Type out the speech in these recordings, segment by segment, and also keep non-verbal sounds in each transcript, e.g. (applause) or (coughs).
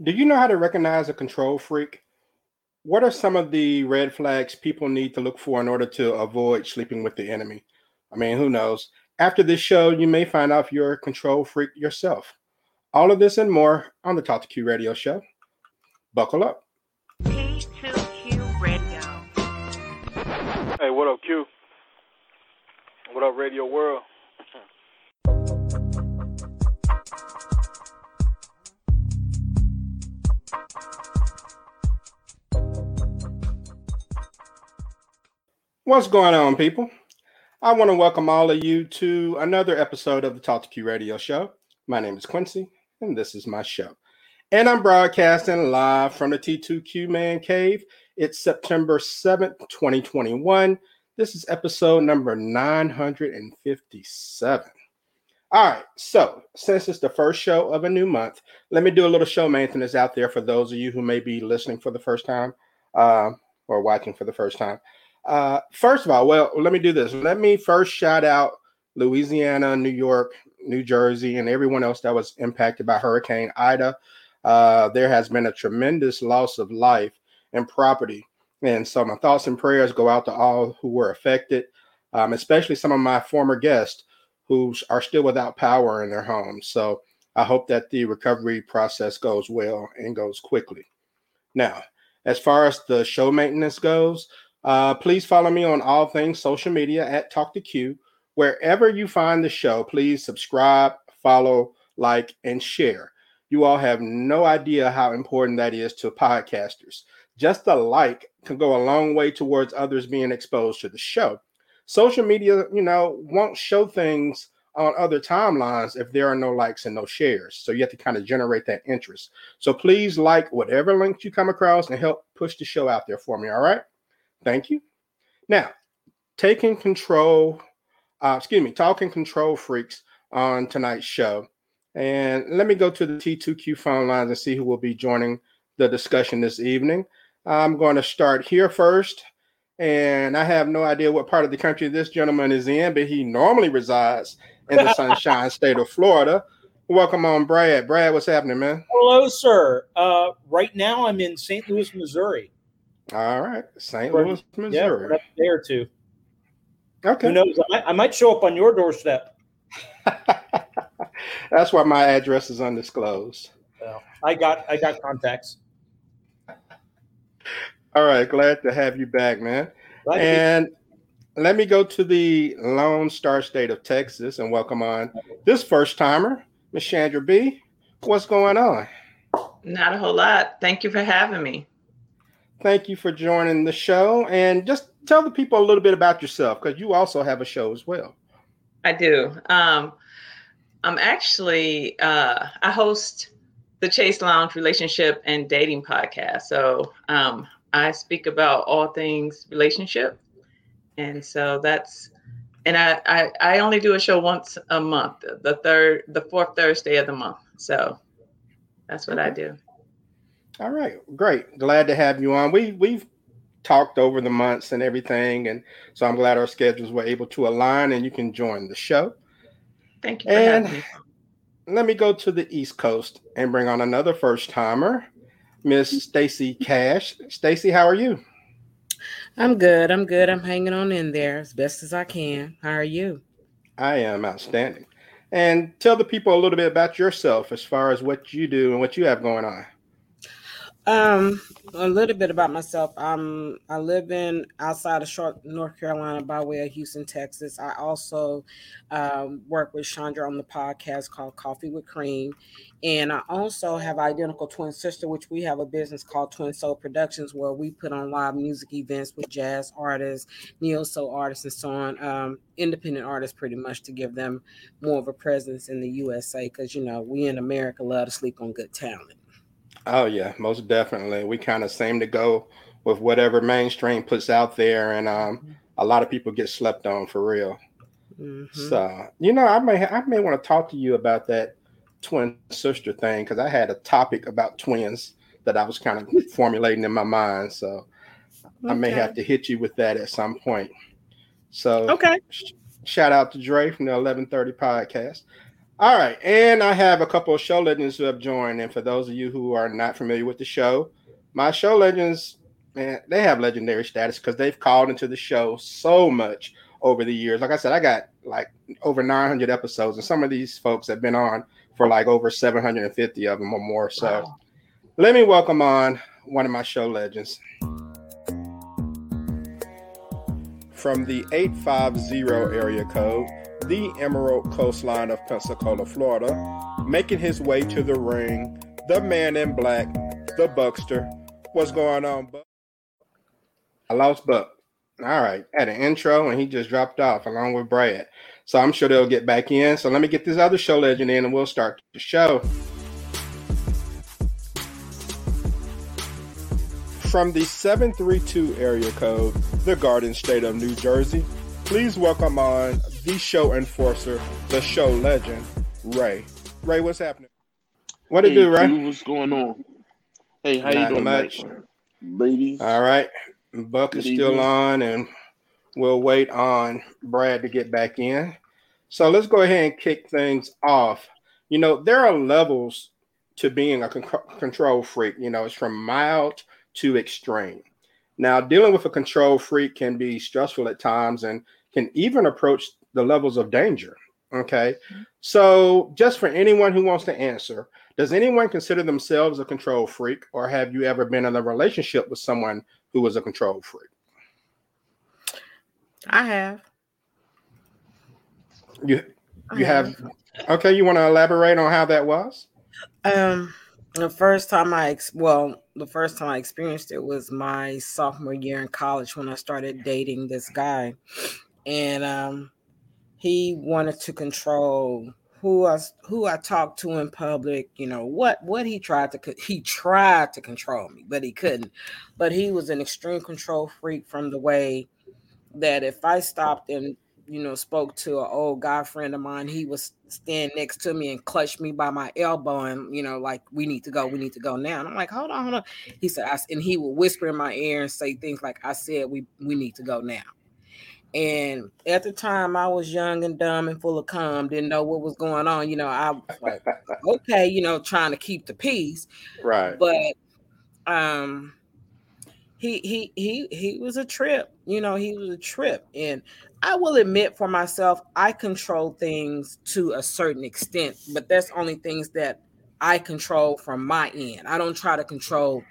Do you know how to recognize a control freak? What are some of the red flags people need to look for in order to avoid sleeping with the enemy? I mean, who knows? After this show, you may find out if you're a control freak yourself. All of this and more on the Talk to Q radio show. Buckle up. T2Q Radio. Hey, what up, Q? What up, Radio World? What's going on, people? I want to welcome all of you to another episode of the Talk to Q radio show. My name is Quincy, and this is my show. And I'm broadcasting live from the T2Q Man Cave. It's September 7th, 2021. This is episode number 957. All right, so since it's the first show of a new month, let me do a little show maintenance out there for those of you who may be listening for the first time uh, or watching for the first time. Uh, first of all, well, let me do this. Let me first shout out Louisiana, New York, New Jersey, and everyone else that was impacted by Hurricane Ida. Uh, there has been a tremendous loss of life and property. And so my thoughts and prayers go out to all who were affected, um, especially some of my former guests who are still without power in their homes. So I hope that the recovery process goes well and goes quickly. Now, as far as the show maintenance goes, uh, please follow me on all things social media at Talk to Q. Wherever you find the show, please subscribe, follow, like, and share. You all have no idea how important that is to podcasters. Just a like can go a long way towards others being exposed to the show. Social media, you know, won't show things on other timelines if there are no likes and no shares. So you have to kind of generate that interest. So please like whatever links you come across and help push the show out there for me. All right. Thank you. Now, taking control, uh, excuse me, talking control freaks on tonight's show. And let me go to the T2Q phone lines and see who will be joining the discussion this evening. I'm going to start here first. And I have no idea what part of the country this gentleman is in, but he normally resides in the (laughs) sunshine state of Florida. Welcome on, Brad. Brad, what's happening, man? Hello, sir. Uh, right now, I'm in St. Louis, Missouri. All right, St. For- Louis, Yeah, Missouri. for a day or two. okay. Who knows? I might, I might show up on your doorstep. (laughs) That's why my address is undisclosed. So, I got I got contacts. All right, glad to have you back, man. Glad to be- And let me go to the Lone Star State of Texas and welcome on this first timer, Miss Chandra B. What's going on? Not a whole lot. Thank you for having me. Thank you for joining the show. And just tell the people a little bit about yourself because you also have a show as well. I do. Um, I'm actually uh, I host the Chase Lounge Relationship and Dating Podcast. So um, I speak about all things relationship, and so that's and I, I I only do a show once a month, the third the fourth Thursday of the month. So that's what I do. All right, great. Glad to have you on. We we've talked over the months and everything, and so I'm glad our schedules were able to align and you can join the show. Thank you And having me. let me go to the East Coast and bring on another first timer, Miss Stacy Cash. Stacy, how are you? I'm good. I'm good. I'm hanging on in there as best as I can. How are you? I am outstanding. And tell the people a little bit about yourself as far as what you do and what you have going on. Um, a little bit about myself. Um, I live in outside of North Carolina, by way of Houston, Texas. I also um, work with Chandra on the podcast called Coffee with Cream, and I also have identical twin sister, which we have a business called Twin Soul Productions, where we put on live music events with jazz artists, neo soul artists, and so on. Um, independent artists, pretty much, to give them more of a presence in the USA, because you know we in America love to sleep on good talent. Oh yeah, most definitely. We kind of seem to go with whatever mainstream puts out there, and um, a lot of people get slept on for real. Mhm. So you know, I may I may want to talk to you about that twin sister thing because I had a topic about twins that I was kind of (laughs) formulating in my mind. So I may have to hit you with that at some point. So Okay. sh- shout out to Dre from the 1130 podcast. All right, and I have a couple of show legends who have joined. And for those of you who are not familiar with the show, my show legends, man, they have legendary status because they've called into the show so much over the years. Like I said, I got like over 900 episodes, and some of these folks have been on for like over 750 of them or more. So Wow. let me welcome on one of my show legends. From the 850 area code, the Emerald Coastline of Pensacola, Florida, making his way to the ring, the man in black, the Buckster. What's going on, Buck? I lost Buck. All right, had an intro and he just dropped off along with Brad. So I'm sure they'll get back in. So let me get this other show legend in and we'll start the show. From the 732 area code, the Garden State of New Jersey, please welcome on the show enforcer, the show legend, Ray. Ray, what's happening? What it Hey, do, Ray? What's going on? Hey, how Not you doing, much. ladies? All right. Buck is still on, and we'll wait on Brad to get back in. So let's go ahead and kick things off. You know, there are levels to being a con- control freak. You know, it's from mild to extreme. Now, dealing with a control freak can be stressful at times and can even approach the levels of danger. Okay. So, just for anyone who wants to answer, does anyone consider themselves a control freak, or have you ever been in a relationship with someone who was a control freak? I have. You you have okay, you want to elaborate on how that was? Um, the first time I ex- well, the first time I experienced it was my sophomore year in college when I started dating this guy, and um, he wanted to control who I who I talked to in public. You know what what he tried to he tried to control me, but he couldn't. But he was an extreme control freak from the way that if I stopped and you know spoke to an old guy friend of mine, he was stand next to me and clutched me by my elbow and you know like we need to go, we need to go now. And I'm like, hold on, hold on. He said, I, and he would whisper in my ear and say things like, I said we we need to go now. And at the time, I was young and dumb and full of cum, didn't know what was going on. You know, I was like, (laughs) okay, you know, trying to keep the peace Right. but um he he he he was a trip you know he was a trip and i will admit for myself i control things to a certain extent but that's only things that i control from my end i don't try to control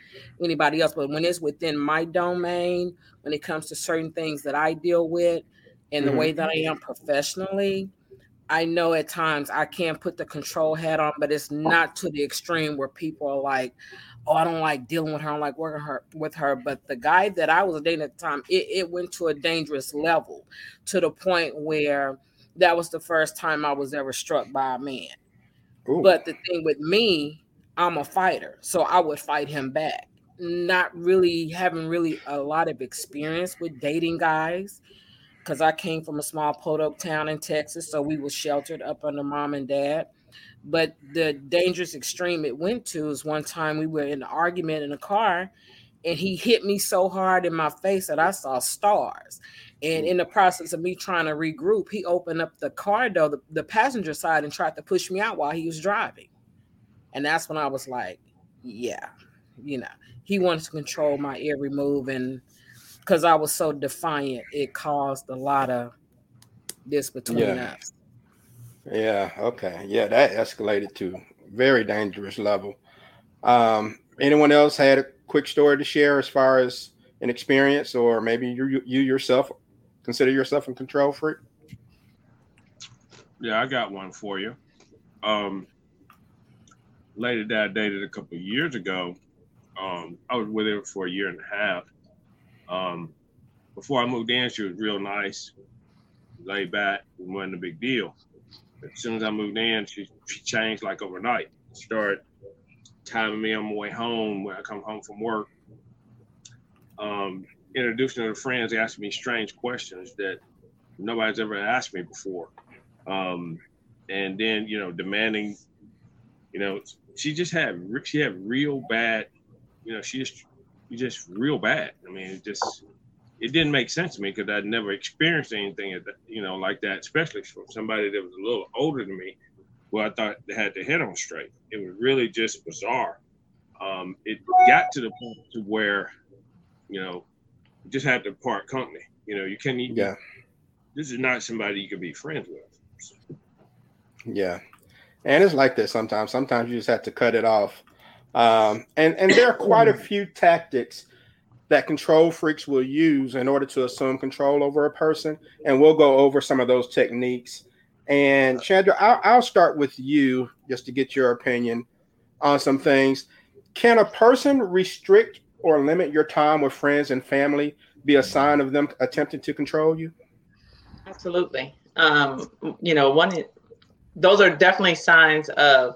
anybody else but when it's within my domain when it comes to certain things that i deal with and the Mhm. way that i am professionally I know at times I can't put the control hat on, but it's not to the extreme where people are like, "Oh, I don't like dealing with her. I don't like working her with her." But the guy that I was dating at the time, it, it went to a dangerous level, to the point where that was the first time I was ever struck by a man. Ooh. But the thing with me, I'm a fighter, so I would fight him back. Not really having really a lot of experience with dating guys because I came from a small podunk town in Texas, so we were sheltered up under mom and dad. But the dangerous extreme it went to is one time we were in an argument in a car, and he hit me so hard in my face that I saw stars. And in the process of me trying to regroup, he opened up the car door, the, the passenger side, and tried to push me out while he was driving. And that's when I was like, yeah, you know, he wanted to control my every move. And because I was so defiant, it caused a lot of this between Yeah. us. Yeah, okay. Yeah, that escalated to very dangerous level. Um, anyone else had a quick story to share as far as an experience, or maybe you you yourself consider yourself a control freak? Yeah, I got one for you. Um, lady that I dated a couple years ago, um, I was with her for a year and a half. Um, before I moved in, she was real nice, laid back, wasn't a big deal. But as soon as I moved in, she, she changed like overnight. Started timing me on my way home when I come home from work. Um, introducing her to friends, asking me strange questions that nobody's ever asked me before um, and then you know demanding, you know, she just had she had real bad, you know, she just she just real bad. I mean, it just it didn't make sense to me because I'd never experienced anything, you know, like that, especially from somebody that was a little older than me. well, I thought they had their head on straight. It was really just bizarre. Um, it got to the point to where, you know, just had to part company. You know, you can't. Yeah. This is not somebody you can be friends with. Yeah. And it's like this sometimes. Sometimes you just have to cut it off. Um, and, and there are quite a (clears throat) few tactics that control freaks will use in order to assume control over a person. And we'll go over some of those techniques. And Chandra, I'll, I'll start with you just to get your opinion on some things. Can a person restrict or limit your time with friends and family be a sign of them attempting to control you? Absolutely. Um, you know, one those are definitely signs of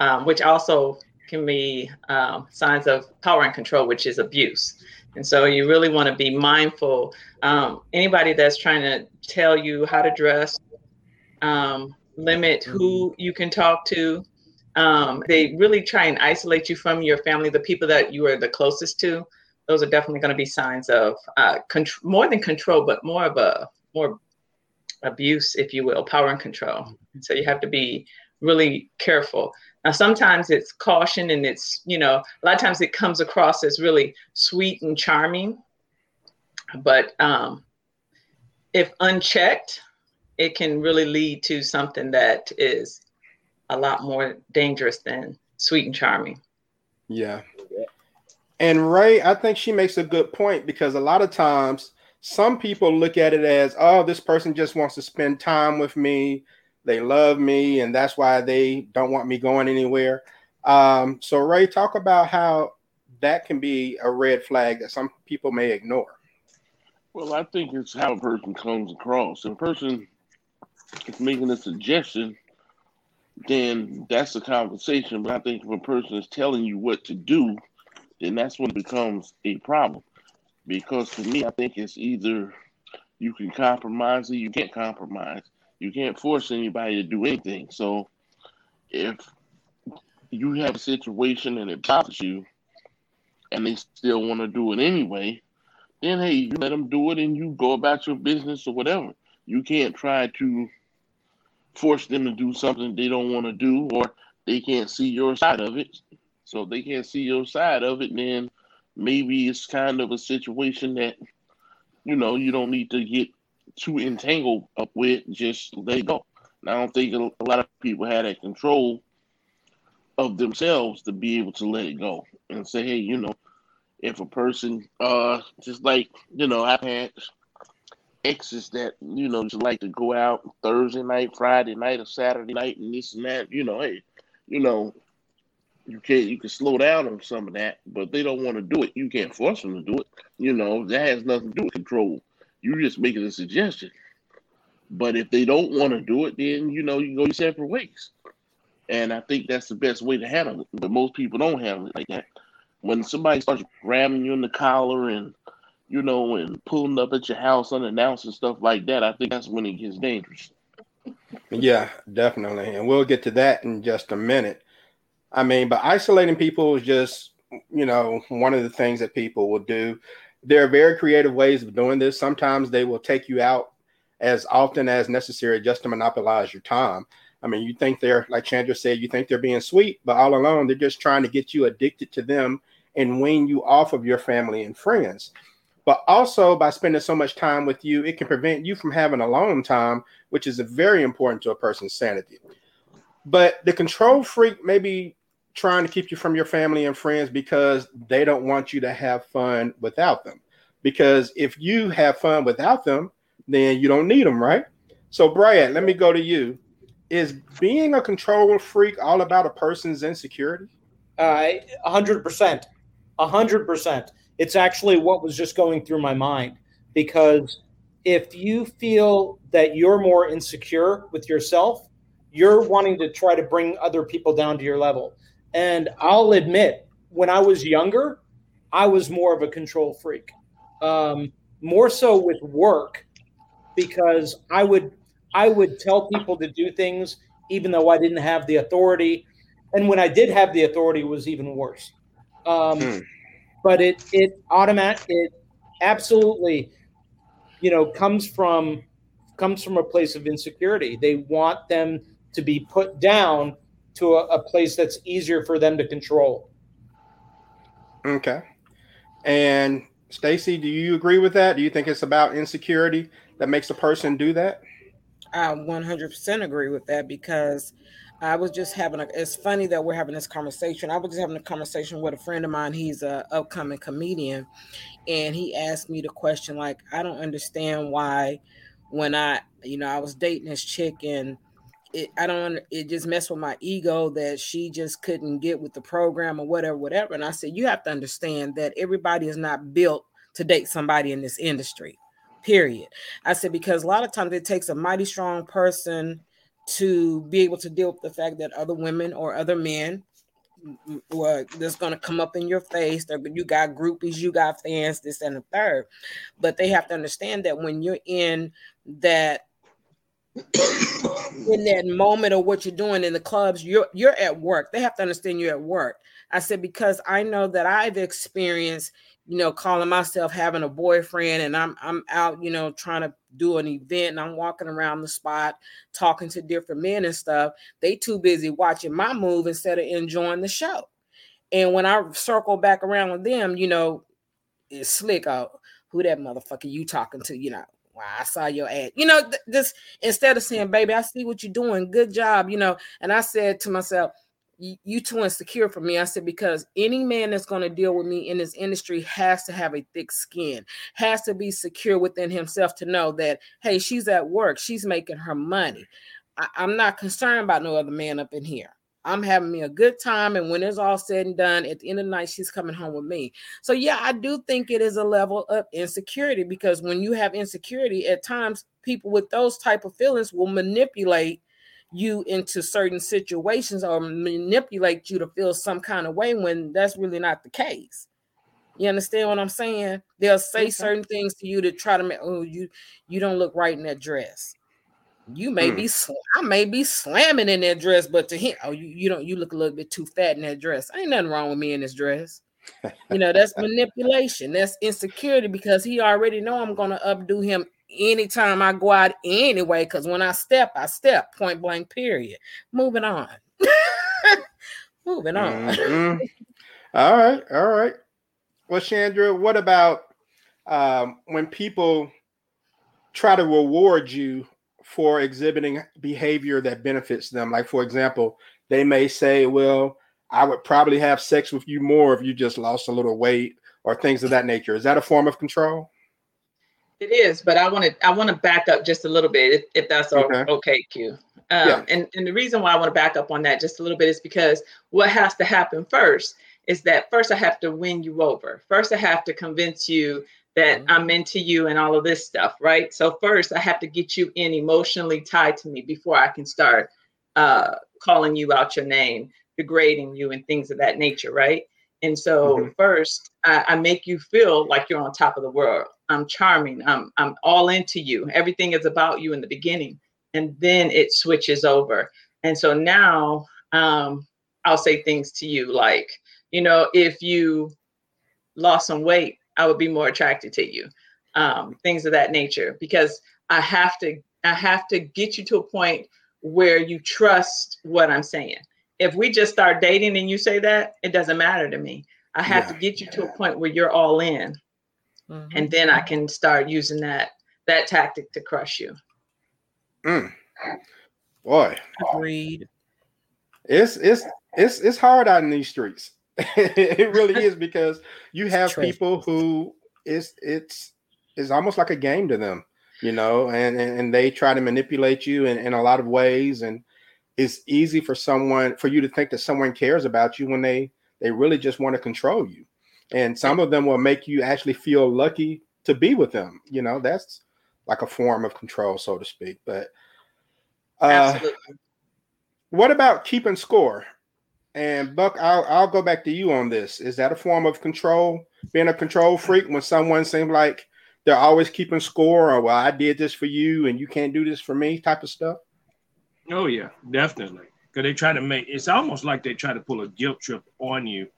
um, which also can be um, signs of power and control, which is abuse. And so you really want to be mindful. Um, anybody that's trying to tell you how to dress, um, limit who you can talk to. Um, they really try and isolate you from your family, the people that you are the closest to. Those are definitely going to be signs of uh, contr- more than control, but more of a more abuse, if you will, power and control. So you have to be really careful. Now, sometimes it's caution and it's, you know, a lot of times it comes across as really sweet and charming. But um, if unchecked, it can really lead to something that is a lot more dangerous than sweet and charming. Yeah. And Ray, I think she makes a good point because a lot of times some people look at it as, oh, this person just wants to spend time with me. They love me, and that's why they don't want me going anywhere. Um, so, Ray, talk about how that can be a red flag that some people may ignore. Well, I think it's how a person comes across. If a person is making a suggestion, then that's a conversation. But I think if a person is telling you what to do, then that's when it becomes a problem. Because to me, I think it's either you can compromise or you can't compromise. You can't force anybody to do anything. So if you have a situation and it bothers you and they still want to do it anyway, then hey, you let them do it and you go about your business or whatever. You can't try to force them to do something they don't want to do or they can't see your side of it. So if they can't see your side of it, then maybe it's kind of a situation that you know you don't need to get too entangled up with. Just let go. And I don't think a lot of people have that control of themselves to be able to let it go and say, hey, you know, if a person, uh, just like you know, I've had exes that you know just like to go out Thursday night, Friday night, or Saturday night, and this and that. You know, hey, you know, you can't you can slow down on some of that, but they don't want to do it. You can't force them to do it. You know, that has nothing to do with control. You're just making a suggestion. But if they don't want to do it, then you know you go your separate ways. And I think that's the best way to handle it. But most people don't handle it like that. When somebody starts grabbing you in the collar and you know, and pulling up at your house unannounced and stuff like that, I think that's when it gets dangerous. Yeah, definitely. And we'll get to that in just a minute. I mean, but isolating people is just, you know, one of the things that people will do. There are very creative ways of doing this. Sometimes they will take you out as often as necessary just to monopolize your time. I mean, you think they're, like Chandra said, you think they're being sweet, but all along they're just trying to get you addicted to them and wean you off of your family and friends. But also by spending so much time with you, it can prevent you from having alone time, which is very important to a person's sanity. But the control freak may be trying to keep you from your family and friends because they don't want you to have fun without them. Because if you have fun without them, then you don't need them, right? So, Brad, let me go to you. Is being a control freak all about a person's insecurity? Uh, 100%. 100%. It's actually what was just going through my mind because if you feel that you're more insecure with yourself, you're wanting to try to bring other people down to your level. And I'll admit, when I was younger, I was more of a control freak, um, more so with work, because I would I would tell people to do things even though I didn't have the authority, and when I did have the authority, it was even worse. Um, Hmm. But it it automatic it absolutely, you know, comes from comes from a place of insecurity. They want them to be put down to a, a place that's easier for them to control. Okay. And Stacy, do you agree with that? Do you think it's about insecurity that makes a person do that? I 100% agree with that because I was just having a. It's funny that we're having this conversation. I was just having a conversation with a friend of mine. He's a upcoming comedian, and he asked me the question like, I don't understand why, when I, you know, I was dating this chick and it, I don't. It just messed with my ego that she just couldn't get with the program or whatever, whatever. And I said, you have to understand that everybody is not built to date somebody in this industry. Period. I said because a lot of times it takes a mighty strong person to be able to deal with the fact that other women or other men well, that's going to come up in your face. You got groupies, you got fans, this and the third. But they have to understand that when you're in that (coughs) in that moment of what you're doing in the clubs, you're you're at work. They have to understand you're at work. I said because I know that I've experienced, you know, calling myself having a boyfriend, and I'm I'm out, you know, trying to do an event, and I'm walking around the spot talking to different men and stuff. They too busy watching my move instead of enjoying the show. And when I circle back around with them, you know, it's slick out. Who that motherfucker you talking to? You know, wow, I saw your ad. You know, th- just instead of saying, baby, I see what you're doing. Good job. You know, and I said to myself, you too insecure for me. I said, because any man that's going to deal with me in this industry has to have a thick skin, has to be secure within himself to know that, hey, she's at work, she's making her money. I- I'm not concerned about no other man up in here. I'm having me a good time. And when it's all said and done, at the end of the night, she's coming home with me. So, yeah, I do think it is a level of insecurity because when you have insecurity, at times people with those type of feelings will manipulate you into certain situations or manipulate you to feel some kind of way when that's really not the case. You understand what I'm saying? They'll say okay. certain things to you to try to make oh you you don't look right in that dress. You may mm. be sl- I may be slamming in that dress, but to him, oh, you, you don't you look a little bit too fat in that dress. Ain't nothing wrong with me in this dress. you know, that's (laughs) manipulation, that's insecurity because he already know I'm gonna updo him anytime I go out anyway. Because when I step, I step point blank, period. Moving on. (laughs) Moving on. Mm-hmm. (laughs) all right, all right. Well, Chandra, what about um, when people try to reward you for exhibiting behavior that benefits them. Like, for example, they may say, Well, I would probably have sex with you more if you just lost a little weight or things of that nature. Is that a form of control? It is, but I want to I want to back up just a little bit if, if that's okay, okay Q. Um, yeah. and, and the reason why I want to back up on that just a little bit is because what has to happen first is that first I have to win you over. First, I have to convince you that mm-hmm. I'm into you and all of this stuff, right? So first, I have to get you in emotionally tied to me before I can start uh, calling you out your name, degrading you, and things of that nature, right? And so mm-hmm. first, I, I, make you feel like you're on top of the world. I'm charming. I'm I'm all into you. Everything is about you in the beginning, and then it switches over. And so now, um, I'll say things to you like, you know, if you lost some weight, I would be more attracted to you. Um, things of that nature, because I have to I have to get you to a point where you trust what I'm saying. If we just start dating and you say that, it doesn't matter to me. I have yeah. to get you to a point where you're all in. Mm-hmm. And then I can start using that that tactic to crush you. Mm. Boy. Agreed. It's it's it's it's hard out in these streets. (laughs) it really is (laughs) because you have people who is it's it's almost like a game to them, you know, and and, and they try to manipulate you in, in a lot of ways, and it's easy for someone for you to think that someone cares about you when they they really just want to control you, and some of them will make you actually feel lucky to be with them. You know, that's like a form of control, so to speak. But uh, Absolutely. what about keeping score? And Buck, I'll, I'll go back to you on this. Is that a form of control? Being a control freak when someone seems like they're always keeping score, or well, I did this for you and you can't do this for me, type of stuff. Oh yeah, definitely. Because they try to make it's almost like they try to pull a guilt trip on you,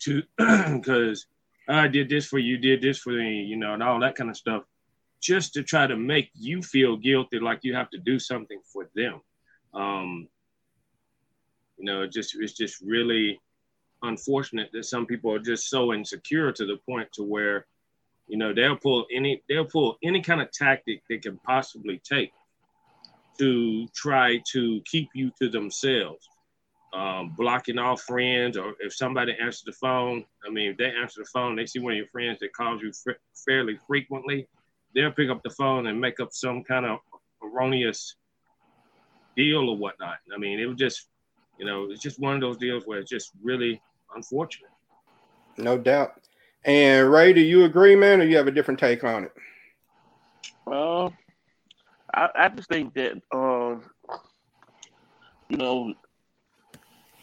to (clears throat) because I did this for you, did this for me, you know, and all that kind of stuff, just to try to make you feel guilty, like you have to do something for them. Um, you know, just it's just really unfortunate that some people are just so insecure to the point to where, you know, they'll pull any they'll pull any kind of tactic they can possibly take to try to keep you to themselves. Um, blocking all friends, or if somebody answers the phone, I mean, if they answer the phone, they see one of your friends that calls you fr- fairly frequently, they'll pick up the phone and make up some kind of erroneous deal or whatnot. I mean, it was just, you know, it's just one of those deals where it's just really unfortunate. No doubt. And Ray, do you agree, man, or you have a different take on it? Well, I, I just think that um, you know,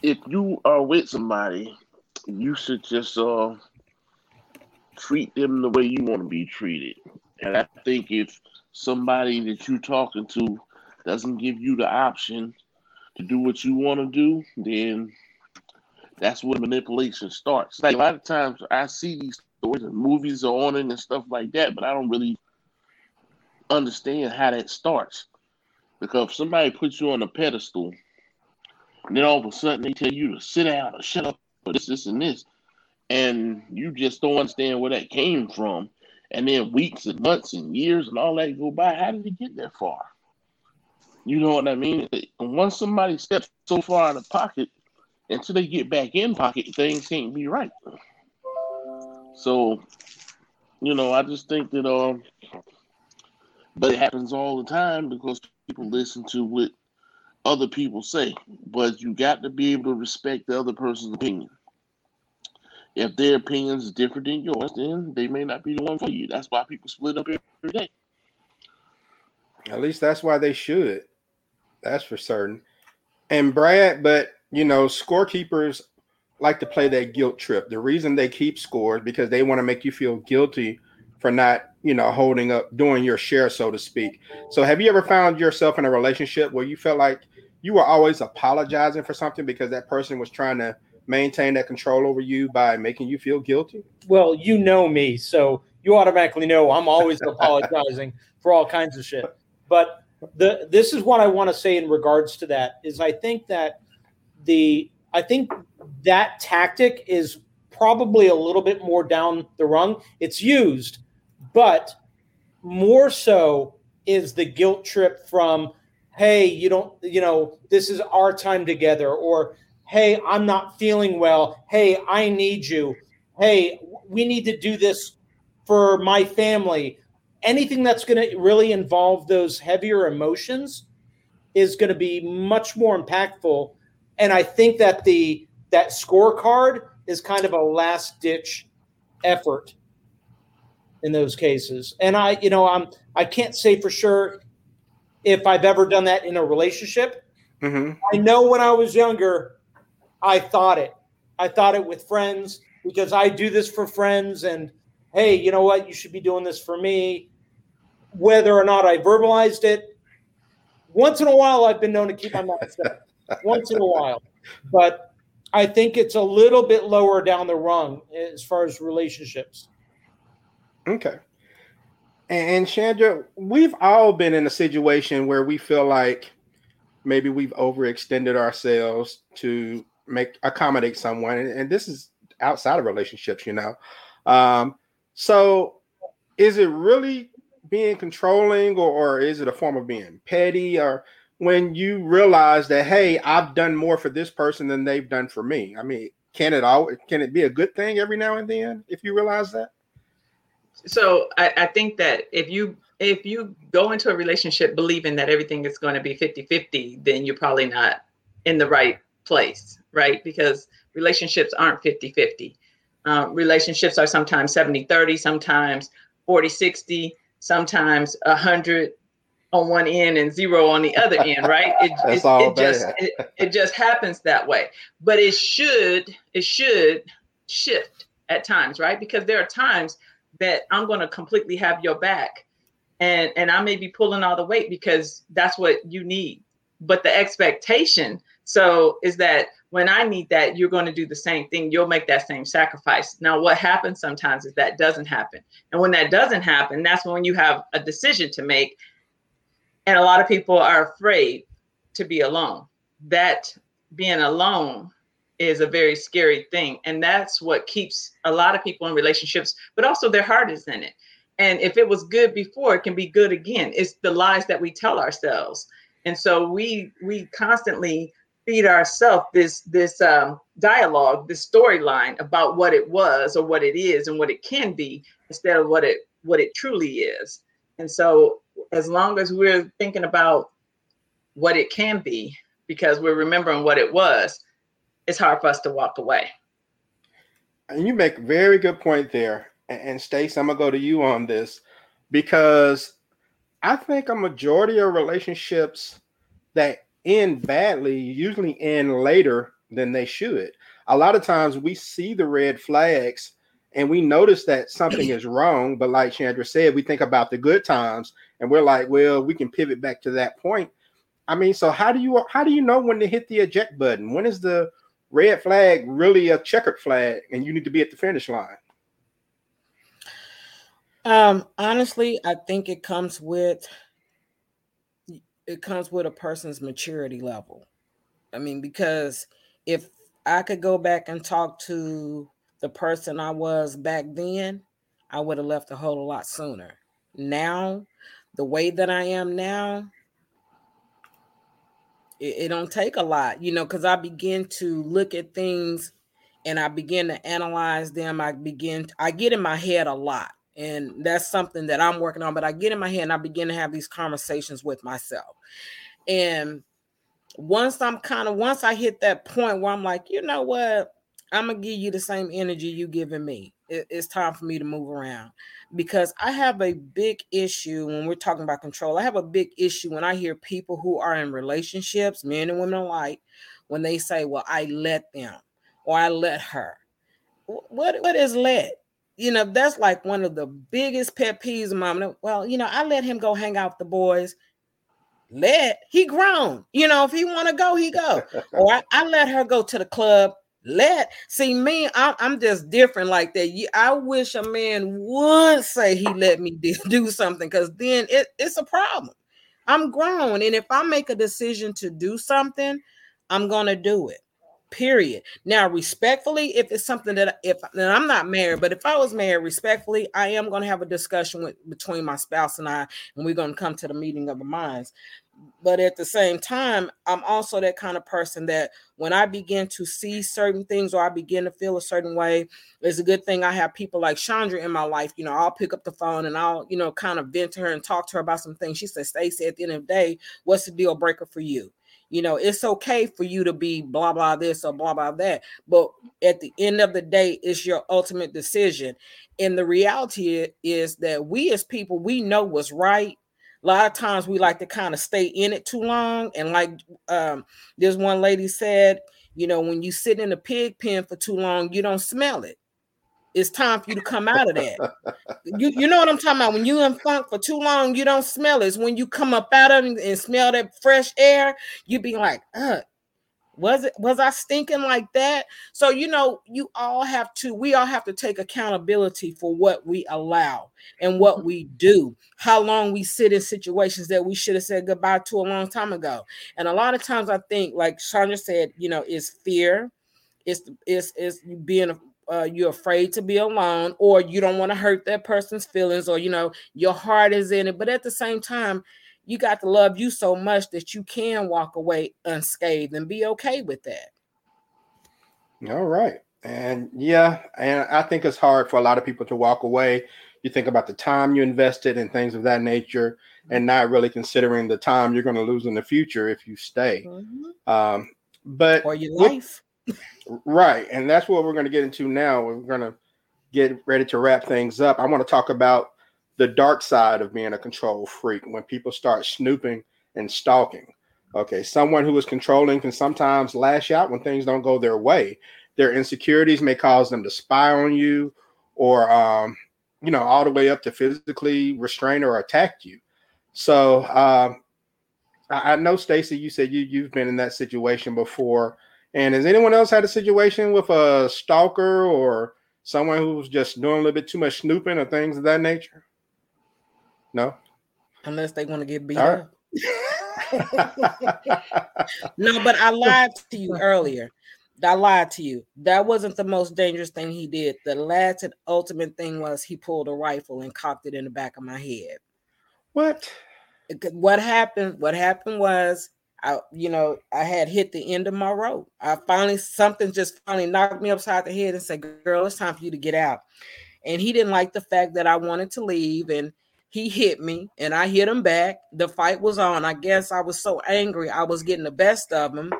if you are with somebody, you should just uh treat them the way you want to be treated. And I think if somebody that you're talking to doesn't give you the option to do what you want to do, then that's where manipulation starts. Like a lot of times I see these stories and movies are on it and stuff like that, but I don't really understand how that starts. Because if somebody puts you on a pedestal, and then all of a sudden they tell you to sit down or shut up or this, this, and this, and you just don't understand where that came from, and then weeks and months and years and all that go by, how did it get that far? You know what I mean? Once somebody steps so far out of pocket, until they get back in pocket, things can't be right. So, you know, I just think that um, but it happens all the time because people listen to what other people say. But you got to be able to respect the other person's opinion. If their opinion is different than yours, then they may not be the one for you. That's why people split up every day. At least that's why they should. That's for certain. And Brad, but you know, scorekeepers like to play that guilt trip. The reason they keep scores because they want to make you feel guilty for not, you know, holding up, doing your share, so to speak. So, have you ever found yourself in a relationship where you felt like you were always apologizing for something because that person was trying to maintain that control over you by making you feel guilty? Well, you know me, so you automatically know I'm always (laughs) apologizing for all kinds of shit. But the this is what I want to say in regards to that is I think that the I think that tactic is probably a little bit more down the rung. It's used, but more so is the guilt trip from, hey, you don't, you know, this is our time together, or hey, I'm not feeling well. Hey, I need you. Hey, we need to do this for my family. Anything that's going to really involve those heavier emotions is going to be much more impactful and I think that the that scorecard is kind of a last ditch effort in those cases. And I, you know, I'm I can't say for sure if I've ever done that in a relationship. Mm-hmm. I know when I was younger, I thought it. I thought it with friends because I do this for friends and hey, you know what? You should be doing this for me. Whether or not I verbalized it, once in a while I've been known to keep my mouth shut (laughs) once in a while. But I think it's a little bit lower down the rung as far as relationships. Okay. And Chandra, we've all been in a situation where we feel like maybe we've overextended ourselves to make accommodate someone, and, this is outside of relationships, you know. Um, so, is it really being controlling, or, or is it a form of being petty, or when you realize that hey i've done more for this person than they've done for me i mean can it all can it be a good thing every now and then if you realize that so I, I think that if you if you go into a relationship believing that everything is going to be 50-50 then you're probably not in the right place right because relationships aren't 50-50 um, relationships are sometimes 70-30 sometimes 40-60 sometimes 100 on one end and zero on the other (laughs) end, right? It, it, it just it, it just happens that way. But it should it should shift at times, right? Because there are times that I'm going to completely have your back, and and I may be pulling all the weight because that's what you need. But the expectation so is that when I need that, you're going to do the same thing. You'll make that same sacrifice. Now, what happens sometimes is that doesn't happen, and when that doesn't happen, that's when you have a decision to make and a lot of people are afraid to be alone. That being alone is a very scary thing. And that's what keeps a lot of people in relationships, but also their heart is in it. And if it was good before, it can be good again. It's the lies that we tell ourselves. And so we we constantly feed ourselves this this um, dialogue, this storyline about what it was or what it is and what it can be instead of what it what it truly is. And so as long as we're thinking about what it can be because we're remembering what it was, it's hard for us to walk away. And you make a very good point there. And, and Stace, I'm gonna go to you on this because I think a majority of relationships that end badly usually end later than they should. A lot of times we see the red flags and we notice that something is wrong, but like Chandra said, we think about the good times and we're like, well, we can pivot back to that point. I mean, so how do you how do you know when to hit the eject button? When is the red flag really a checkered flag and you need to be at the finish line? Um, honestly, I think it comes with it comes with a person's maturity level. I mean, because if I could go back and talk to the person I was back then, I would have left a whole lot sooner. Now, the way that I am now, it, it don't take a lot, you know, because I begin to look at things and I begin to analyze them. I begin, I get in my head a lot. And that's something that I'm working on. But I get in my head and I begin to have these conversations with myself. And once I'm kind of once I hit that point where I'm like, you know what, I'm gonna give you the same energy you giving me. It, it's time for me to move around because I have a big issue when we're talking about control. I have a big issue when I hear people who are in relationships, men and women alike, when they say, "Well, I let them," or "I let her." What what is let? You know, that's like one of the biggest pet peeves of mine. Well, you know, I let him go hang out with the boys let he grown you know if he want to go he go or I, I, let her go to the club let see me I'm, I'm just different like that. I wish a man would say he let me (laughs) do something because then it, it's a problem. I'm grown and if i make a decision to do something i'm gonna do it period. Now respectfully if it's something that if and i'm not married but if i was married respectfully i am going to have a discussion with between my spouse and i and we're going to come to the meeting of the minds but at the same time, I'm also that kind of person that when I begin to see certain things or I begin to feel a certain way, it's a good thing I have people like Chandra in my life. You know, I'll pick up the phone and I'll, you know, kind of vent to her and talk to her about some things. She says, Stacy, at the end of the day, what's the deal breaker for you? You know, it's okay for you to be blah, blah, this or blah, blah, that. But at the end of the day, it's your ultimate decision. And the reality is that we as people, we know what's right a lot of times we like to kind of stay in it too long and like um there's one lady said you know when you sit in a pig pen for too long you don't smell it. It's time for you to come out of that. You, you know what i'm talking about? When you in funk for too long you don't smell it. It's when you come up out of it and smell that fresh air you be like uh was it was i stinking like that? So you know you all have to we all have to take accountability for what we allow and what mm-hmm. we do. How long we sit in situations that we should have said goodbye to a long time ago. And a lot of times i think like Chandra said you know is fear it's it's it's being uh, you're afraid to be alone or you don't want to hurt that person's feelings or you know your heart is in it. But at the same time you got to love you so much that you can walk away unscathed and be okay with that. All right. And yeah, and I think it's hard for a lot of people to walk away. You think about the time you invested and things of that nature, and not really considering the time you're going to lose in the future if you stay. Mm-hmm. Um, but or your life, right? And that's what we're going to get into now. We're going to get ready to wrap things up. I want to talk about the dark side of being a control freak when people start snooping and stalking. Okay, someone who is controlling can sometimes lash out when things don't go their way. Their insecurities may cause them to spy on you, or um, you know, all the way up to physically restrain or attack you. So um, I, I know, Stacy, you said you you've been in that situation before. And has anyone else had a situation with a stalker or someone who's just doing a little bit too much snooping or things of that nature? No. Unless they want to get beat All up. no, but I lied to you earlier. I lied to you. That wasn't the most dangerous thing he did. The last and ultimate thing was he pulled a rifle and cocked it in the back of my head. What? What happened? What happened was I, you know, I had hit the end of my rope. I finally something just finally knocked me upside the head and said, "Girl, it's time for you to get out." And he didn't like the fact that I wanted to leave, and he hit me and I hit him back. The fight was on. I guess I was so angry, I was getting the best of him.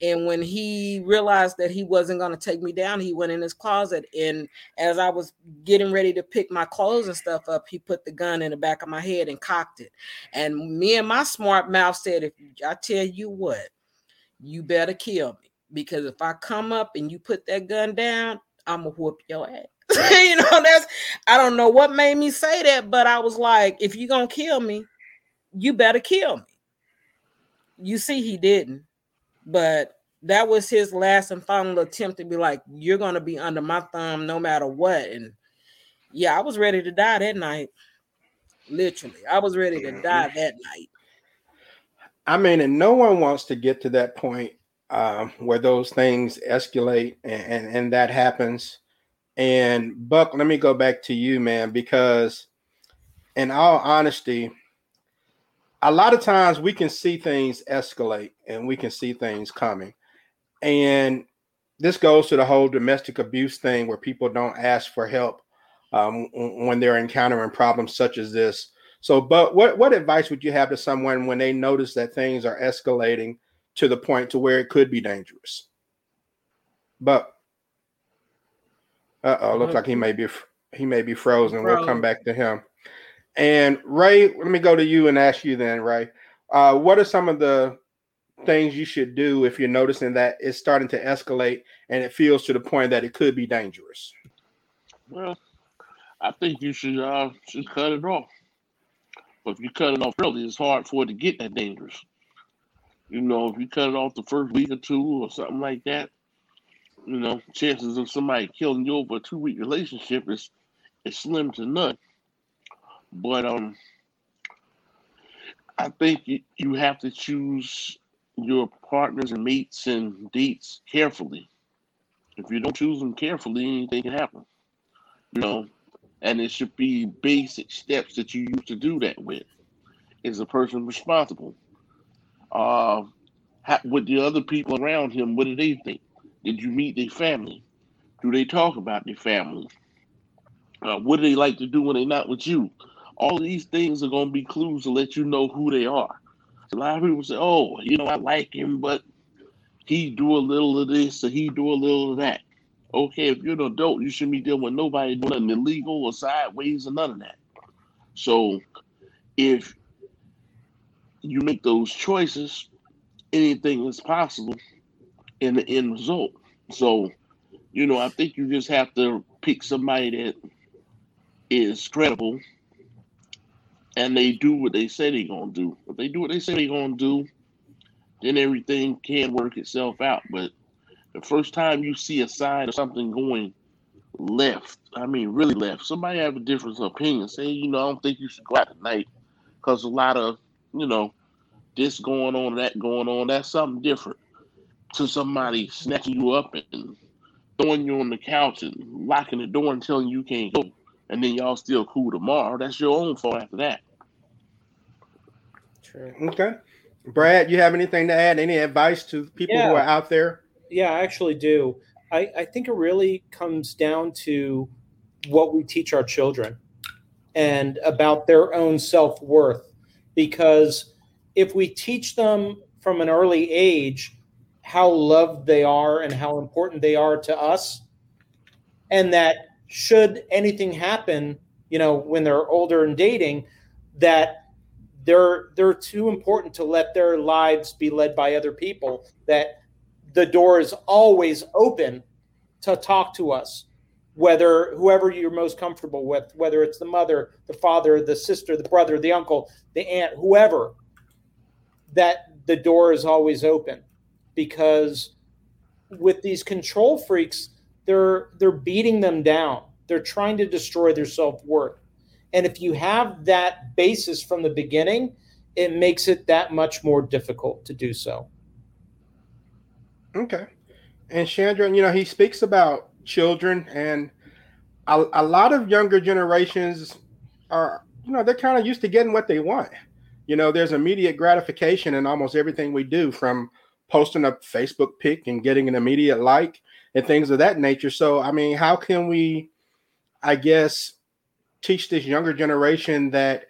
And when he realized that he wasn't going to take me down, he went in his closet. And as I was getting ready to pick my clothes and stuff up, he put the gun in the back of my head and cocked it. And me and my smart mouth said, If I tell you what, you better kill me. Because if I come up and you put that gun down, I'm to whoop your ass. (laughs) you know, that's I don't know what made me say that, but I was like, if you're gonna kill me, you better kill me. You see, he didn't, but that was his last and final attempt to be like, you're gonna be under my thumb no matter what. And yeah, I was ready to die that night. Literally, I was ready to die that night. I mean, and no one wants to get to that point um, where those things escalate and, and, and that happens. And Buck, let me go back to you, man, because in all honesty, a lot of times we can see things escalate and we can see things coming. And this goes to the whole domestic abuse thing where people don't ask for help um, when they're encountering problems such as this. So, but what what advice would you have to someone when they notice that things are escalating to the point to where it could be dangerous? But uh oh, looks like he may be he may be frozen. We'll come back to him. And Ray, let me go to you and ask you then, Ray. Uh, what are some of the things you should do if you're noticing that it's starting to escalate and it feels to the point that it could be dangerous? Well, I think you should uh should cut it off. But if you cut it off early, it's hard for it to get that dangerous. You know, if you cut it off the first week or two or something like that, you know, chances of somebody killing you over a two week relationship is is slim to none. But um, I think you, have to choose your partners and mates and dates carefully. If you don't choose them carefully, anything can happen. You know, and it should be basic steps that you use to do that with. Is the person responsible? Uh, how, with the other people around him, what do they think? Did you meet their family? Do they talk about their family? Uh, what do they like to do when they're not with you? All these things are going to be clues to let you know who they are. A lot of people say, "Oh, you know, I like him, but he do a little of this or he do a little of that." Okay, if you're an adult, you shouldn't be dealing with nobody doing nothing illegal or sideways or none of that. So, if you make those choices, anything is possible in the end result. So, you know, I think you just have to pick somebody that is credible and they do what they say they're gonna do. If they do what they say they're gonna do, then everything can work itself out. But the first time you see a sign of something going left, I mean really left, somebody have a different opinion. Say, you know, I don't think you should go out tonight because a lot of, you know, this going on, that going on, that's something different to somebody snatching you up and throwing you on the couch and locking the door and telling you can't go, and then y'all still cool tomorrow. That's your own fault after that. True. Okay. Brad, you have anything to add? Any advice to people yeah. who are out there? Yeah, I actually do. I, I think it really comes down to what we teach our children and about their own self worth. Because if we teach them from an early age how loved they are and how important they are to us. And that should anything happen you know when they're older and dating that they're they're too important to let their lives be led by other people that the door is always open to talk to us whether whoever you're most comfortable with whether it's the mother the father the sister the brother the uncle the aunt whoever that the door is always open because with these control freaks, they're they're beating them down. They're trying to destroy their self-worth. And if you have that basis from the beginning, it makes it that much more difficult to do so. Okay. And Chandra, you know, he speaks about children, and a, a lot of younger generations are, you know, they're kind of used to getting what they want. You know, there's immediate gratification in almost everything we do from posting a Facebook pic and getting an immediate like and things of that nature. So, I mean, how can we, I guess, teach this younger generation that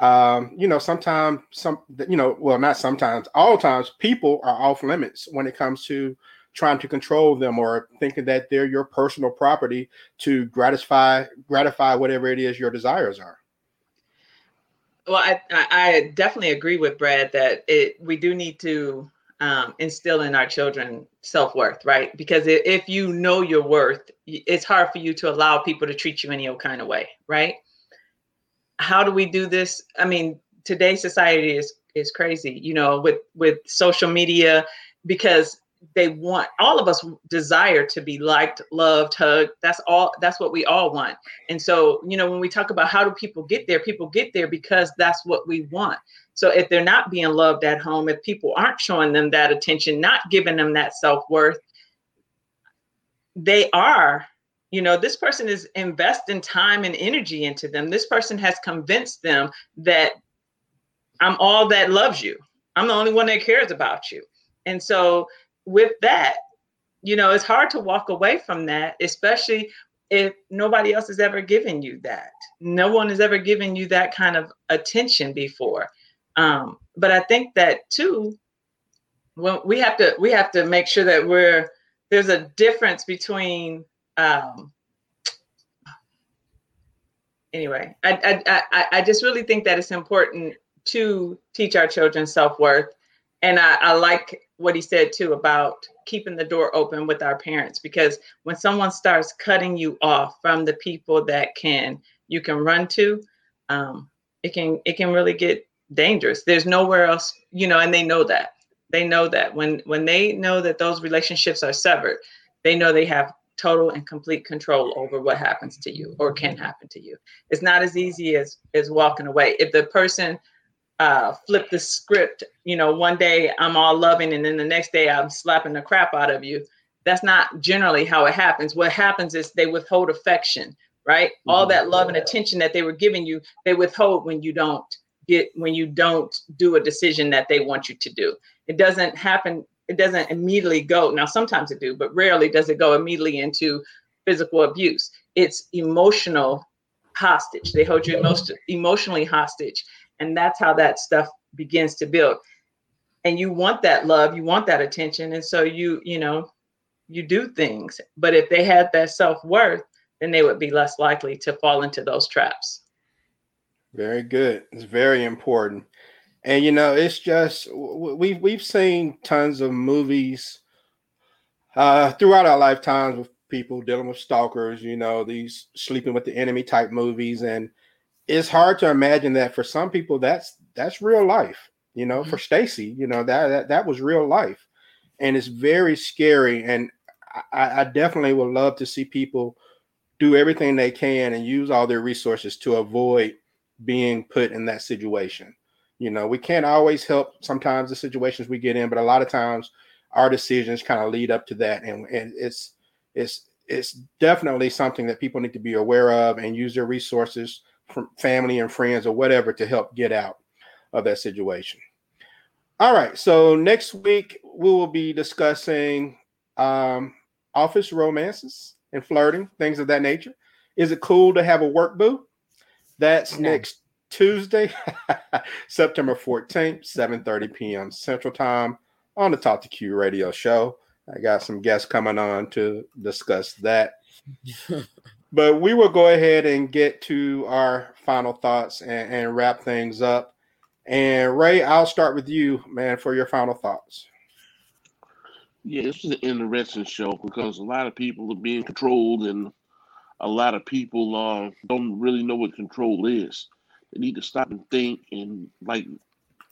um, you know, sometimes some, you know, well, not sometimes, all times, people are off limits when it comes to trying to control them or thinking that they're your personal property to gratify gratify whatever it is your desires are. Well, I, I definitely agree with Brad that it we do need to um, instill in our children self worth, right? Because if you know your worth, it's hard for you to allow people to treat you any old kind of way, right? how do we do this? I mean, today's society is is crazy, you know, with with social media because they want all of us desire to be liked, loved, hugged. That's all that's what we all want. And so, you know, when we talk about how do people get there, people get there because that's what we want. So if they're not being loved at home, if people aren't showing them that attention, not giving them that self-worth, they are you know this person is investing time and energy into them this person has convinced them that i'm all that loves you i'm the only one that cares about you and so with that you know it's hard to walk away from that especially if nobody else has ever given you that no one has ever given you that kind of attention before um, but i think that too when we have to we have to make sure that we're there's a difference between um, anyway, I, I, I, I just really think that it's important to teach our children self worth. And I, I like what he said too about keeping the door open with our parents because when someone starts cutting you off from the people that can you can run to, um, it can it can really get dangerous. There's nowhere else, you know, and they know that. They know that when when they know that those relationships are severed, they know they have total and complete control over what happens to you or can happen to you. It's not as easy as as walking away. If the person uh, flip the script, you know, one day I'm all loving and then the next day I'm slapping the crap out of you. That's not generally how it happens. What happens is they withhold affection, right? Mm-hmm. All that love and attention that they were giving you, they withhold when you don't get when you don't do a decision that they want you to do. It doesn't happen it doesn't immediately go now sometimes it do but rarely does it go immediately into physical abuse it's emotional hostage they hold you most emotionally hostage and that's how that stuff begins to build. And you want that love you want that attention and so you you know you do things. But if they had that self-worth then they would be less likely to fall into those traps. Very good. It's very important. And you know it's just we've we've seen tons of movies uh, throughout our lifetimes with people dealing with stalkers you know these sleeping with the enemy type movies and it's hard to imagine that for some people that's that's real life you know mm-hmm. for stacy you know that, that that was real life and it's very scary and I, I definitely would love to see people do everything they can and use all their resources to avoid being put in that situation you know, we can't always help sometimes the situations we get in, but a lot of times our decisions kind of lead up to that. And, and it's it's it's definitely something that people need to be aware of and use their resources family and friends or whatever to help get out of that situation. All right. So next week we will be discussing um, office romances and flirting, things of that nature. Is it cool to have a work boo? That's no. next Tuesday, (laughs) September 14th, 7:30 p.m. Central Time on the Talk to Q radio show. I got some guests coming on to discuss that. (laughs) but we will go ahead and get to our final thoughts and, and wrap things up. And Ray, I'll start with you, man, for your final thoughts. Yeah, this is an interesting show because a lot of people are being controlled, and a lot of people uh, don't really know what control is. They need to stop and think. And like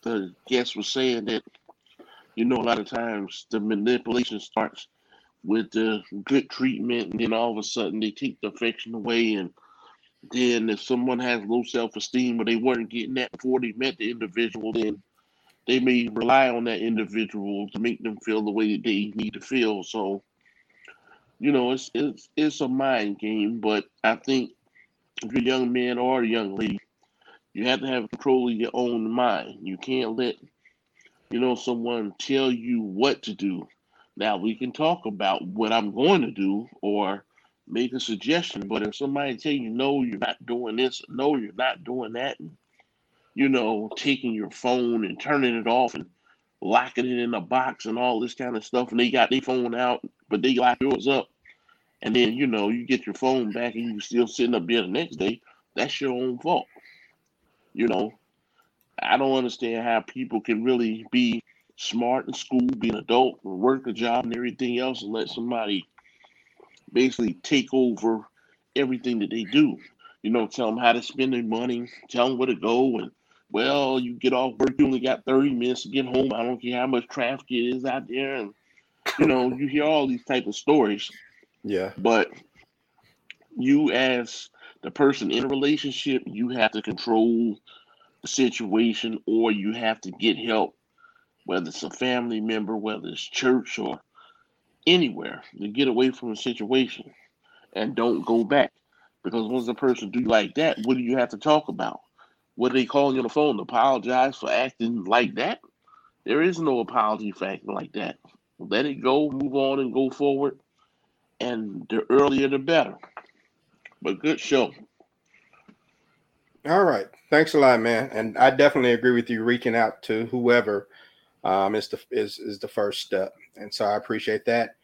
the guest was saying, that you know, a lot of times the manipulation starts with the good treatment, and then all of a sudden they take the affection away, and then if someone has low self-esteem or they weren't getting that before they met the individual, then they may rely on that individual to make them feel the way that they need to feel. So, you know, it's it's it's a mind game, but I think if you're a young man or a young lady, you have to have control of your own mind. You can't let, you know, someone tell you what to do. Now we can talk about what I'm going to do or make a suggestion, but if somebody tell you no, you're not doing this, no, you're not doing that, and you know, taking your phone and turning it off and locking it in a box and all this kind of stuff, and they got their phone out, but they lock yours up, and then you know you get your phone back and you still sitting up there the next day. That's your own fault. You know, I don't understand how people can really be smart in school, be an adult, work a job and everything else, and let somebody basically take over everything that they do. You know, tell them how to spend their money, tell them where to go, and well, you get off work, you only got 30 minutes to get home. I don't care how much traffic it is out there. And, you know, you hear all these type of stories. Yeah. But you, as the person in a relationship, you have to control the situation or you have to get help, whether it's a family member, whether it's church or anywhere, to get away from the situation and don't go back. Because once a person do like that, what do you have to talk about? What they calling you on the phone? Apologize for acting like that? There is no apology for acting like that. Let it go, move on, and go forward. And the earlier the better. But good show. All right. Thanks a lot, man. And I definitely agree with you reaching out to whoever um, is the is is the first step. And so I appreciate that.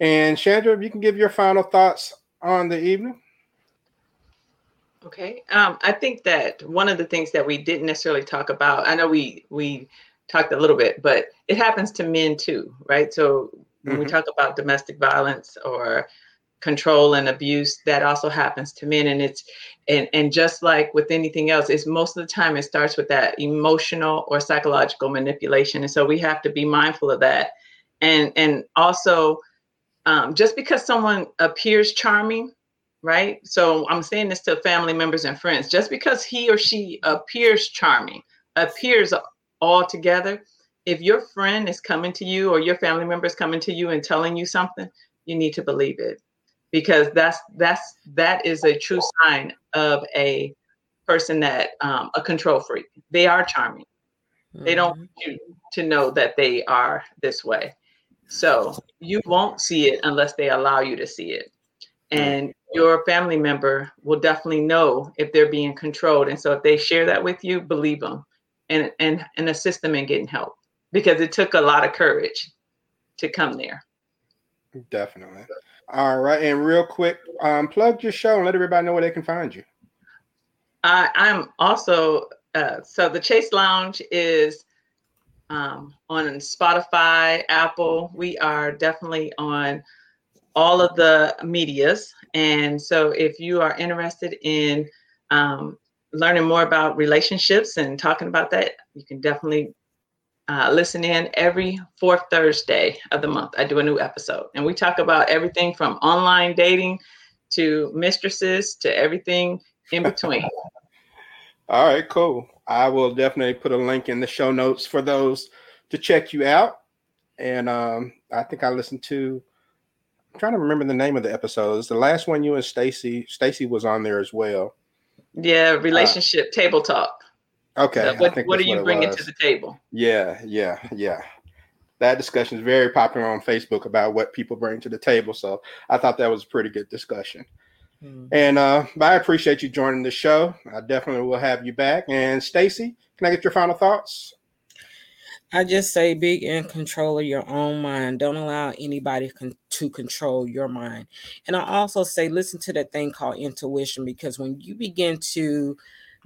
And Chandra, if you can give your final thoughts on the evening. Okay. Um, I think that one of the things that we didn't necessarily talk about, I know we we talked a little bit, but it happens to men too, right? So when we Mhm. talk about domestic violence or control and abuse, that also happens to men. And it's and and just like with anything else, it's most of the time it starts with that emotional or psychological manipulation. And so we have to be mindful of that. And and also um, just because someone appears charming right? So I'm saying this to family members and friends. Just because he or she appears charming, appears all together, if your friend is coming to you or your family member is coming to you and telling you something, you need to believe it because that's that's that is a true sign of a person that um, a control freak. They are charming. They don't want you to know that they are this way. So you won't see it unless they allow you to see it. And your family member will definitely know if they're being controlled. And so if they share that with you, believe them and and and assist them in getting help because it took a lot of courage to come there. Definitely. All right. And real quick, um, plug your show and let everybody know where they can find you. I, I'm also uh, so the Chase Lounge is um, on Spotify, Apple. We are definitely on all of the medias, and so if you are interested in um, learning more about relationships and talking about that, you can definitely uh, listen in every fourth Thursday of the month. I do a new episode, and we talk about everything from online dating to mistresses to everything in between. (laughs) All right, cool. I will definitely put a link in the show notes for those to check you out. And um, I think I listened to. I'm trying to remember the name of the episode. It's the last one you and Stacy. Stacy was on there as well. Yeah, relationship table talk. Okay. So I what think what are you it bringing was. to the table? Yeah, yeah, yeah. That discussion is very popular on Facebook about what people bring to the table. So I thought that was a pretty good discussion. And uh, but I appreciate you joining the show. I definitely will have you back. And Stacy, can I get your final thoughts? I just say be in control of your own mind. Don't allow anybody con- to control your mind. And I also say listen to that thing called intuition because when you begin to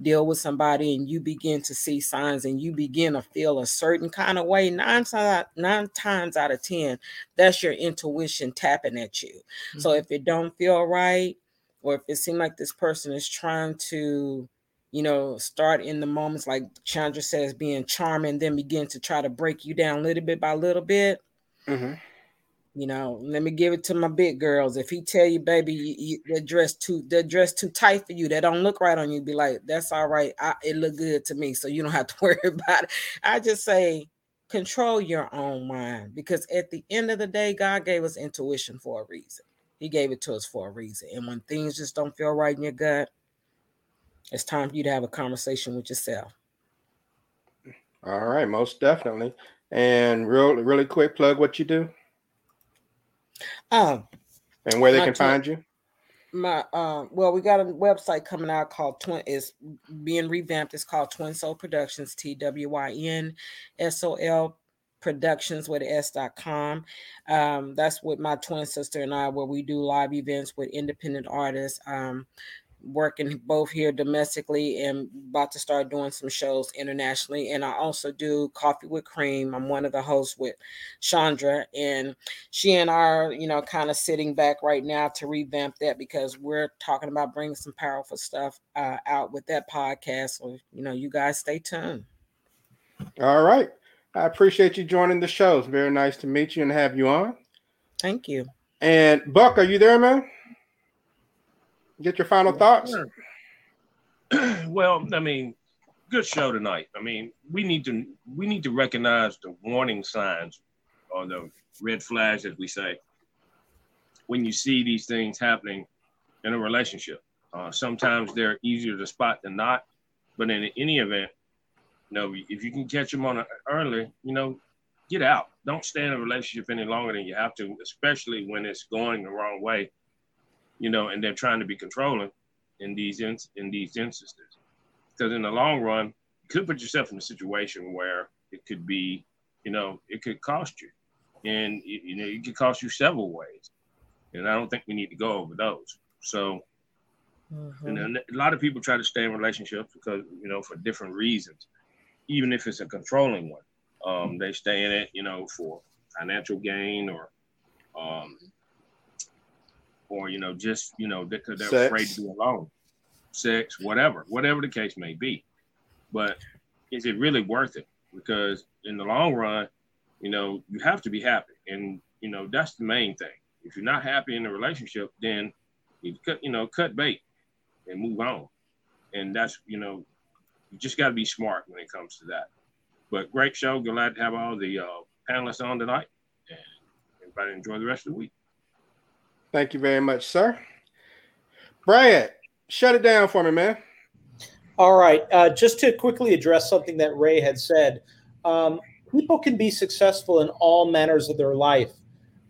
deal with somebody and you begin to see signs and you begin to feel a certain kind of way, nine times nine times out of ten, that's your intuition tapping at you. So if it don't feel right, or if it seems like this person is trying to you know, start in the moments like Chandra says, being charming, then begin to try to break you down little bit by little bit. Mm-hmm. You know, let me give it to my big girls. If he tell you, baby, you, you, that dress too, that dress too tight for you, that don't look right on you, be like, that's all right. I, it look good to me, so you don't have to (laughs) worry about it. I just say, control your own mind because at the end of the day, God gave us intuition for a reason. He gave it to us for a reason. And when things just don't feel right in your gut, it's time for you to have a conversation with yourself. All right, most definitely. And real, really quick plug what you do Um, and where they can find you. my um well we got a website coming out called twin is being revamped it's called twin soul productions t-w-y-n-s-o-l productions with s dot com um that's with my twin sister and i where we do live events with independent artists um working both here domestically and about to start doing some shows internationally and i also do coffee with cream i'm one of the hosts with chandra and she and I are, you know, kind of sitting back right now to revamp that because we're talking about bringing some powerful stuff uh, out with that podcast. So, you know, you guys stay tuned. All right. I appreciate you joining the show. It's very nice to meet you and have you on. Thank you. And Buck, are you there, man? Get your final thoughts. (clears throat) Well, I mean, good show tonight. I mean, we need to we need to recognize the warning signs or the red flags, as we say, when you see these things happening in a relationship. Uh, sometimes they're easier to spot than not, but in any event, you know, if you can catch them on a, early, you know, get out. Don't stay in a relationship any longer than you have to, especially when it's going the wrong way, you know, and they're trying to be controlling in these in, in these instances. Because in the long run, you could put yourself in a situation where it could be, you know, it could cost you, and you, you know, it could cost you several ways. And I don't think we need to go over those. So, and then a lot of people try to stay in relationships because you know for different reasons, even if it's a controlling one. Um, they stay in it, you know, for financial gain or, um, or you know, just you know, because they're Sex. afraid to be alone, sex, whatever, whatever the case may be. But is it really worth it? Because in the long run, you know, you have to be happy, and you know that's the main thing. If you're not happy in the relationship, then you cut, you know, cut bait and move on. And that's, you know, you just got to be smart when it comes to that. But great show. Glad to have all the uh, panelists on tonight. And everybody enjoy the rest of the week. Thank you very much, sir. Brad, shut it down for me, man. All right. Uh, just to quickly address something that Ray had said, um, people can be successful in all manners of their life,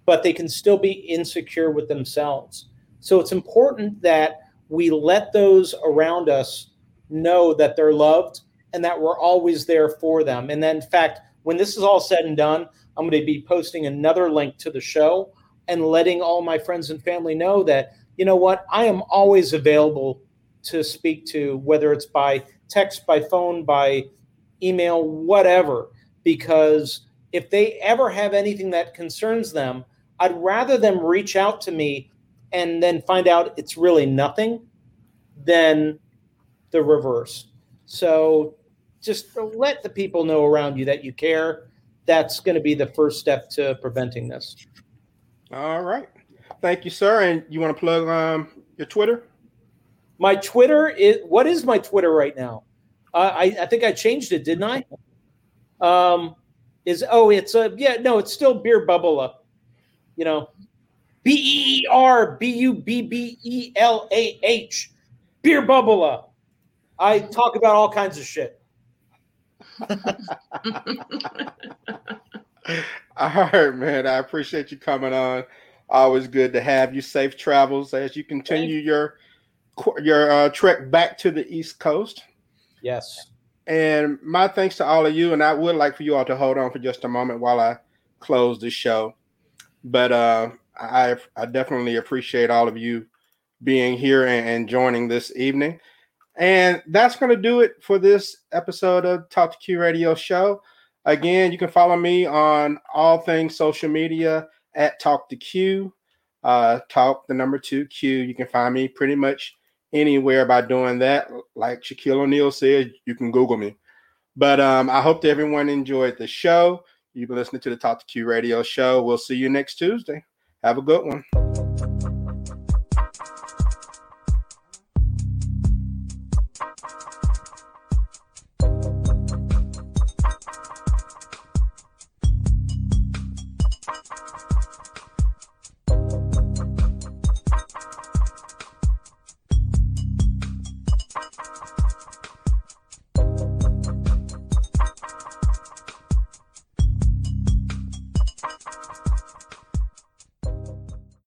but they can still be insecure with themselves. So it's important that we let those around us know that they're loved and that we're always there for them. And then, in fact, when this is all said and done, I'm going to be posting another link to the show and letting all my friends and family know that, you know what, I am always available to speak to, whether it's by text, by phone, by email, whatever, because if they ever have anything that concerns them, I'd rather them reach out to me and then find out it's really nothing than the reverse. So just let the people know around you that you care. That's going to be the first step to preventing this. All right. Thank you, sir. And you want to plug um, your Twitter? My Twitter is what is my Twitter right now? Uh, I I think I changed it, didn't I? Um, is oh it's a yeah no it's still beer bubble you know, B E E R B U B B E L A H, beer bubble I talk about all kinds of shit. (laughs) (laughs) All right, man. I appreciate you coming on. Always good to have you. Safe travels as you continue your your uh, trek back to the East Coast. Yes. And my thanks to all of you. And I would like for you all to hold on for just a moment while I close the show. But uh, I I definitely appreciate all of you being here and, and joining this evening. And that's going to do it for this episode of Talk to Q Radio Show. Again, you can follow me on all things social media at Talk to Q. Uh, talk the number two Q. You can find me pretty much anywhere by doing that. Like Shaquille O'Neal said, you can Google me. But um, I hope that everyone enjoyed the show. You've been listening to the Talk to Q radio show. We'll see you next Tuesday. Have a good one.